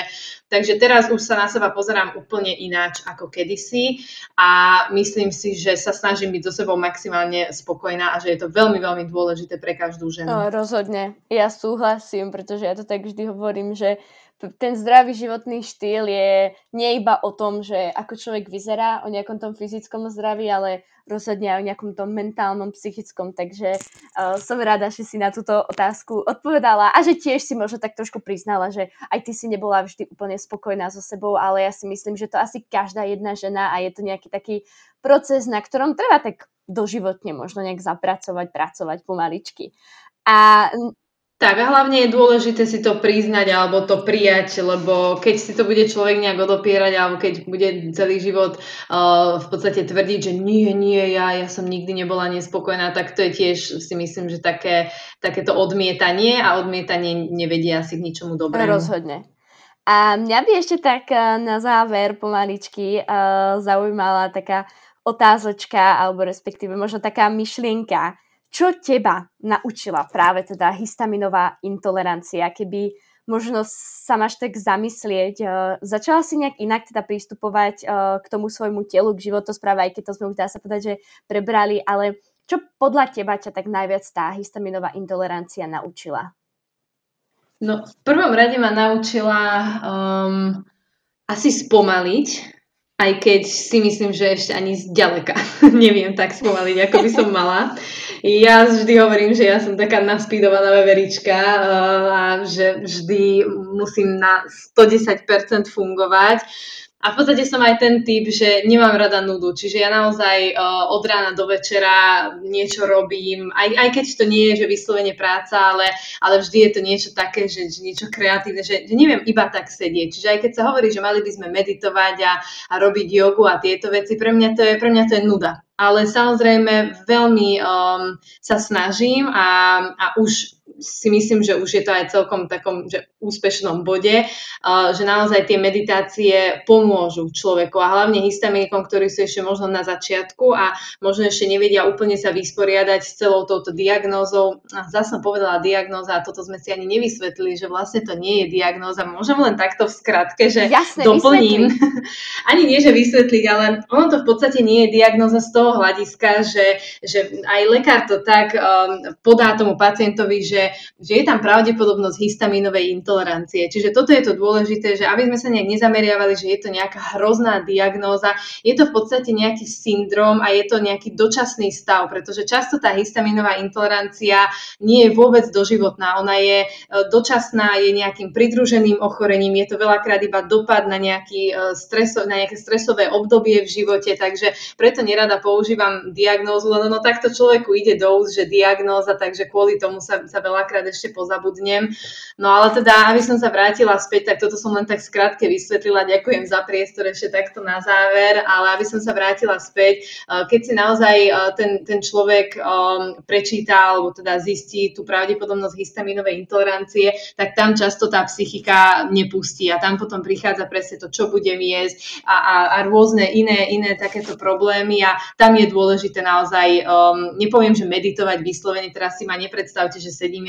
takže teraz už sa na seba pozerám úplne ináč ako kedysi a myslím si, že sa snažím byť so sebou maximálne spokojná a že je to veľmi, veľmi dôležité pre každú ženu. O, rozhodne. Ja súhlasím, pretože ja to tak vždy hovorím, že ten zdravý životný štýl je nie iba o tom, že ako človek vyzerá, o nejakom tom fyzickom zdraví, ale rozhodne aj o nejakom tom mentálnom, psychickom. Takže uh, som rada, že si na túto otázku odpovedala a že tiež si možno tak trošku priznala, že aj ty si nebola vždy úplne spokojná so sebou, ale ja si myslím, že to asi každá jedna žena a je to nejaký taký proces, na ktorom treba tak doživotne možno nejak zapracovať, pracovať pomaličky. A tak a hlavne je dôležité si to priznať alebo to prijať, lebo keď si to bude človek nejak odopierať alebo keď bude celý život uh, v podstate tvrdiť, že nie, nie, ja, ja som nikdy nebola nespokojná, tak to je tiež si myslím, že také, takéto odmietanie a odmietanie nevedia asi k ničomu dobrému. Rozhodne. A mňa by ešte tak uh, na záver pomaličky uh, zaujímala taká otázočka alebo respektíve možno taká myšlienka, čo teba naučila práve teda histaminová intolerancia? Keby možno sa máš tak zamyslieť, uh, začala si nejak inak teda pristupovať uh, k tomu svojmu telu, k životospráve, aj keď to sme už dá sa povedať, že prebrali, ale čo podľa teba ťa tak najviac tá histaminová intolerancia naučila? No, v prvom rade ma naučila um, asi spomaliť, aj keď si myslím, že ešte ani zďaleka neviem tak spomaliť, ako by som mala. Ja vždy hovorím, že ja som taká naspídovaná veverička uh, a že vždy musím na 110% fungovať. A v podstate som aj ten typ, že nemám rada nudu, čiže ja naozaj uh, od rána do večera niečo robím, aj, aj keď to nie je, že vyslovene práca, ale, ale vždy je to niečo také, že, že niečo kreatívne, že, že neviem iba tak sedieť. Čiže aj keď sa hovorí, že mali by sme meditovať a, a robiť jogu a tieto veci, pre mňa to je, pre mňa to je nuda. Ale samozrejme veľmi um, sa snažím a, a už si myslím, že už je to aj celkom takom že úspešnom bode, že naozaj tie meditácie pomôžu človeku a hlavne histaminikom, ktorí sú ešte možno na začiatku a možno ešte nevedia úplne sa vysporiadať s celou touto diagnózou. Zase som povedala diagnóza a toto sme si ani nevysvetlili, že vlastne to nie je diagnóza. Môžem len takto v skratke, že Jasne, doplním. ani nie, že vysvetliť, ale ono to v podstate nie je diagnóza z toho hľadiska, že, že aj lekár to tak um, podá tomu pacientovi, že že, je tam pravdepodobnosť histamínovej intolerancie. Čiže toto je to dôležité, že aby sme sa nejak nezameriavali, že je to nejaká hrozná diagnóza, je to v podstate nejaký syndrom a je to nejaký dočasný stav, pretože často tá histamínová intolerancia nie je vôbec doživotná. Ona je e, dočasná, je nejakým pridruženým ochorením, je to veľakrát iba dopad na, nejaký e, streso, na nejaké stresové obdobie v živote, takže preto nerada používam diagnózu, len no takto človeku ide do úst, že diagnóza, takže kvôli tomu sa, sa veľa veľakrát ešte pozabudnem. No ale teda, aby som sa vrátila späť, tak toto som len tak skrátke vysvetlila. Ďakujem za priestor ešte takto na záver, ale aby som sa vrátila späť, eh, keď si naozaj eh, ten, ten človek um, prečíta alebo teda zistí tú pravdepodobnosť histaminovej intolerancie, tak tam často tá psychika nepustí a tam potom prichádza presne to, čo budem jesť a, a, a rôzne iné, iné takéto problémy a tam je dôležité naozaj, um, nepoviem, že meditovať vyslovene, teraz si ma nepredstavte, že sedím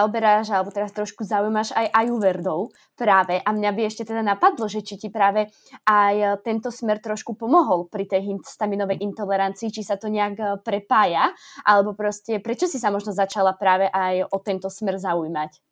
zaoberáš, alebo teraz trošku zaujímaš aj ajuverdou práve. A mňa by ešte teda napadlo, že či ti práve aj e, tento smer trošku pomohol pri tej histaminovej intolerancii, či sa to nejak e, prepája, alebo proste prečo si sa možno začala práve aj o tento smer zaujímať?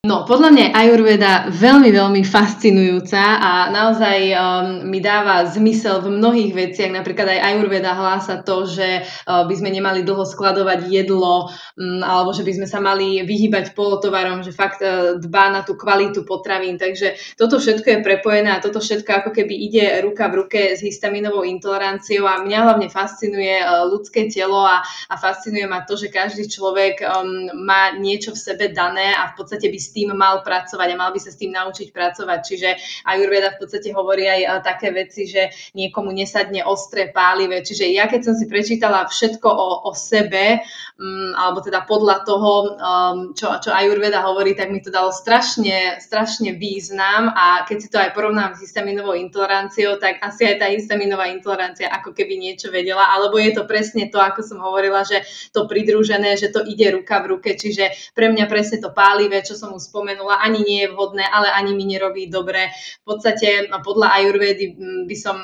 No, podľa mňa je Ayurveda veľmi, veľmi fascinujúca a naozaj um, mi dáva zmysel v mnohých veciach. Napríklad aj Ayurveda hlása to, že uh, by sme nemali dlho skladovať jedlo um, alebo že by sme sa mali vyhybať polotovarom, že fakt uh, dbá na tú kvalitu potravín. Takže toto všetko je prepojené a toto všetko ako keby ide ruka v ruke s histaminovou intoleranciou a mňa hlavne fascinuje uh, ľudské telo a, a fascinuje ma to, že každý človek um, má niečo v sebe dané a v podstate by tým mal pracovať a mal by sa s tým naučiť pracovať. Čiže Ayurveda v podstate hovorí aj eh, také veci, že niekomu nesadne ostré, pálivé. Čiže ja keď som si prečítala všetko o, o sebe, um, alebo teda podľa toho, um, čo, čo Ayurveda hovorí, tak mi to dalo strašne, strašne význam a keď si to aj porovnám s histaminovou intoleranciou, tak asi aj tá histaminová intolerancia ako keby niečo vedela, alebo je to presne to, ako som hovorila, že to pridružené, že to ide ruka v ruke, čiže pre mňa presne to pálivé, čo som spomenula, ani nie je vhodné, ale ani mi nerobí dobre. V podstate podľa ajurvedy by som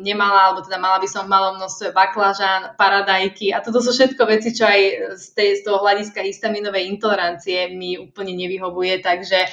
nemala, alebo teda mala by som v malom množstve baklažán, paradajky a toto sú všetko veci, čo aj z, tej, z toho hľadiska histaminovej intolerancie mi úplne nevyhovuje, takže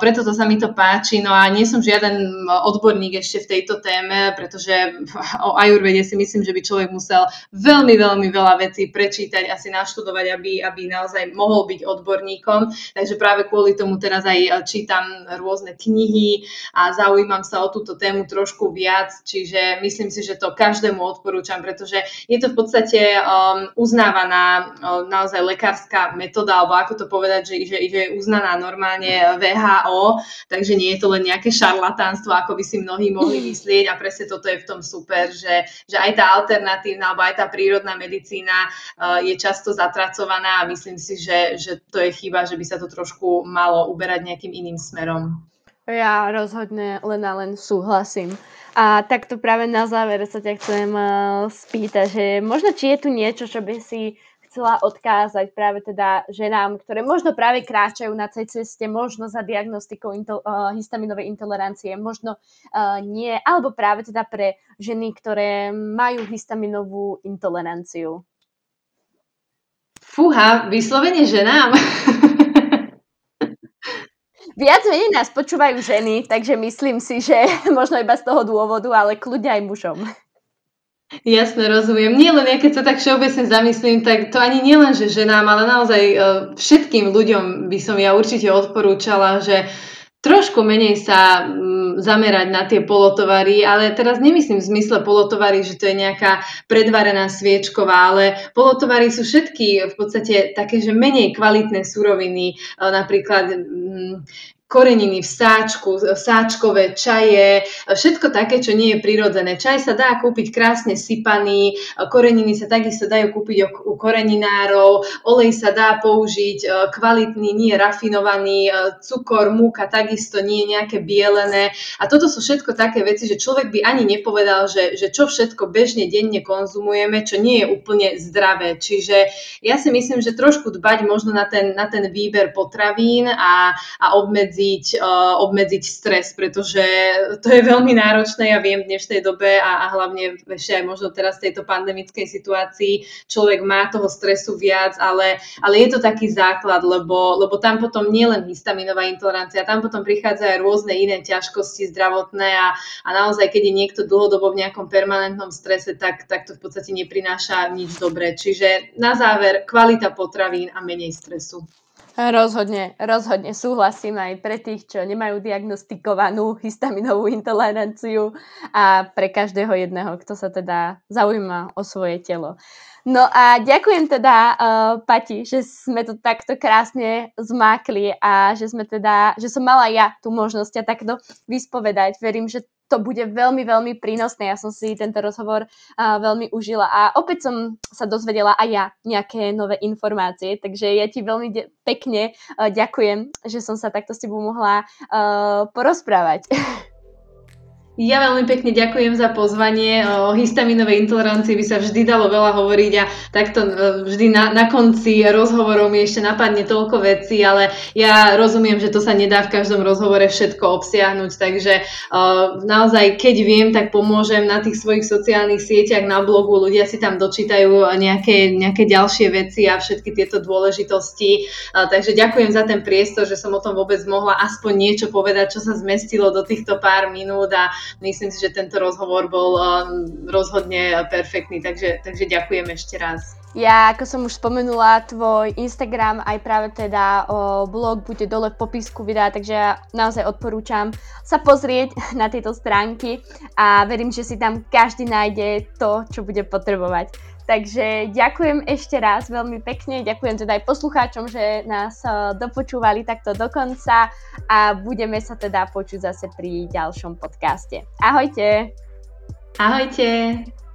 preto to sa mi to páči. No a nie som žiaden odborník ešte v tejto téme, pretože o ajurvede si myslím, že by človek musel veľmi, veľmi veľa vecí prečítať, asi naštudovať, aby, aby naozaj mohol byť odborníkom. Takže práve kvôli kvôli tomu teraz aj e, čítam rôzne knihy a zaujímam sa o túto tému trošku viac, čiže myslím si, že to každému odporúčam, pretože je to v podstate um, uznávaná um, naozaj lekárska metóda, alebo ako to povedať, že, že, že je uznaná normálne VHO, takže nie je to len nejaké šarlatánstvo, ako by si mnohí mohli myslieť a presne toto je v tom super, že, že aj tá alternatívna alebo aj tá prírodná medicína uh, je často zatracovaná a myslím si, že, že to je chyba, že by sa to trošku malo uberať nejakým iným smerom. Ja rozhodne len a len súhlasím. A takto práve na záver sa ťa chcem uh, spýtať, že možno či je tu niečo, čo by si chcela odkázať práve teda ženám, ktoré možno práve kráčajú na tej ceste, možno za diagnostikou into, uh, histaminovej intolerancie, možno uh, nie, alebo práve teda pre ženy, ktoré majú histaminovú intoleranciu. Fúha, vyslovene ženám. Viac menej nás počúvajú ženy, takže myslím si, že možno iba z toho dôvodu, ale kľudne aj mužom. Jasne, rozumiem. Nie len ja, keď sa tak všeobecne zamyslím, tak to ani nie len, že ženám, ale naozaj e, všetkým ľuďom by som ja určite odporúčala, že trošku menej sa mm, zamerať na tie polotovary, ale teraz nemyslím v zmysle polotovary, že to je nejaká predvarená sviečková, ale polotovary sú všetky v podstate také, že menej kvalitné suroviny, e, napríklad mm, koreniny v sáčku, sáčkové čaje, všetko také, čo nie je prirodzené. Čaj sa dá kúpiť krásne sypaný, koreniny sa takisto dajú kúpiť u koreninárov, olej sa dá použiť e, kvalitný, nie rafinovaný, e, cukor, múka takisto nie nejaké bielené. A toto sú všetko také veci, že človek by ani nepovedal, že, že čo všetko bežne denne konzumujeme, čo nie je úplne zdravé. Čiže ja si myslím, že trošku dbať možno na ten, na ten výber potravín a, a obmedziť obmedziť, uh, obmedziť stres, pretože to je veľmi náročné, ja viem, v dnešnej dobe a, a hlavne ešte aj možno teraz v tejto pandemickej situácii človek má toho stresu viac, ale, ale je to taký základ, lebo, lebo tam potom nie len histaminová intolerancia, tam potom prichádzajú aj rôzne iné ťažkosti zdravotné a, a naozaj, keď je niekto dlhodobo v nejakom permanentnom strese, tak, tak to v podstate neprináša nič dobré. Čiže na záver kvalita potravín a menej stresu. Rozhodne, rozhodne súhlasím aj pre tých, čo nemajú diagnostikovanú histaminovú intoleranciu a pre každého jedného, kto sa teda zaujíma o svoje telo. No a ďakujem teda, uh, Pati, že sme to takto krásne zmákli a že sme teda, že som mala ja tú možnosť a takto vyspovedať. Verím, že to bude veľmi, veľmi prínosné. Ja som si tento rozhovor uh, veľmi užila a opäť som sa dozvedela aj ja nejaké nové informácie, takže ja ti veľmi de- pekne uh, ďakujem, že som sa takto s tebou mohla uh, porozprávať. Ja veľmi pekne ďakujem za pozvanie. O histaminovej intolerancii by sa vždy dalo veľa hovoriť a takto e, vždy na, na konci rozhovorov mi ešte napadne toľko vecí, ale ja rozumiem, že to sa nedá v každom rozhovore všetko obsiahnuť, takže uh, naozaj keď viem, tak pomôžem na tých svojich sociálnych sieťach, na blogu, ľudia si tam dočítajú nejaké, nejaké ďalšie veci a všetky tieto dôležitosti. Uh, takže ďakujem za ten priestor, že som o tom vôbec mohla aspoň niečo povedať, čo sa zmestilo do týchto pár minút a myslím si, že tento rozhovor bol um, rozhodne perfektný, takže, takže ďakujem ešte raz. Ja, ako som už spomenula, tvoj Instagram aj práve teda o, blog bude dole v popisku videa, takže ja naozaj odporúčam sa pozrieť na tieto stránky a verím, že si tam každý nájde to, čo bude potrebovať. Takže ďakujem ešte raz veľmi pekne, ďakujem teda aj poslucháčom, že nás eh, dopočúvali takto do konca a budeme sa teda počuť zase pri ďalšom podcaste. Ahojte! Ahojte!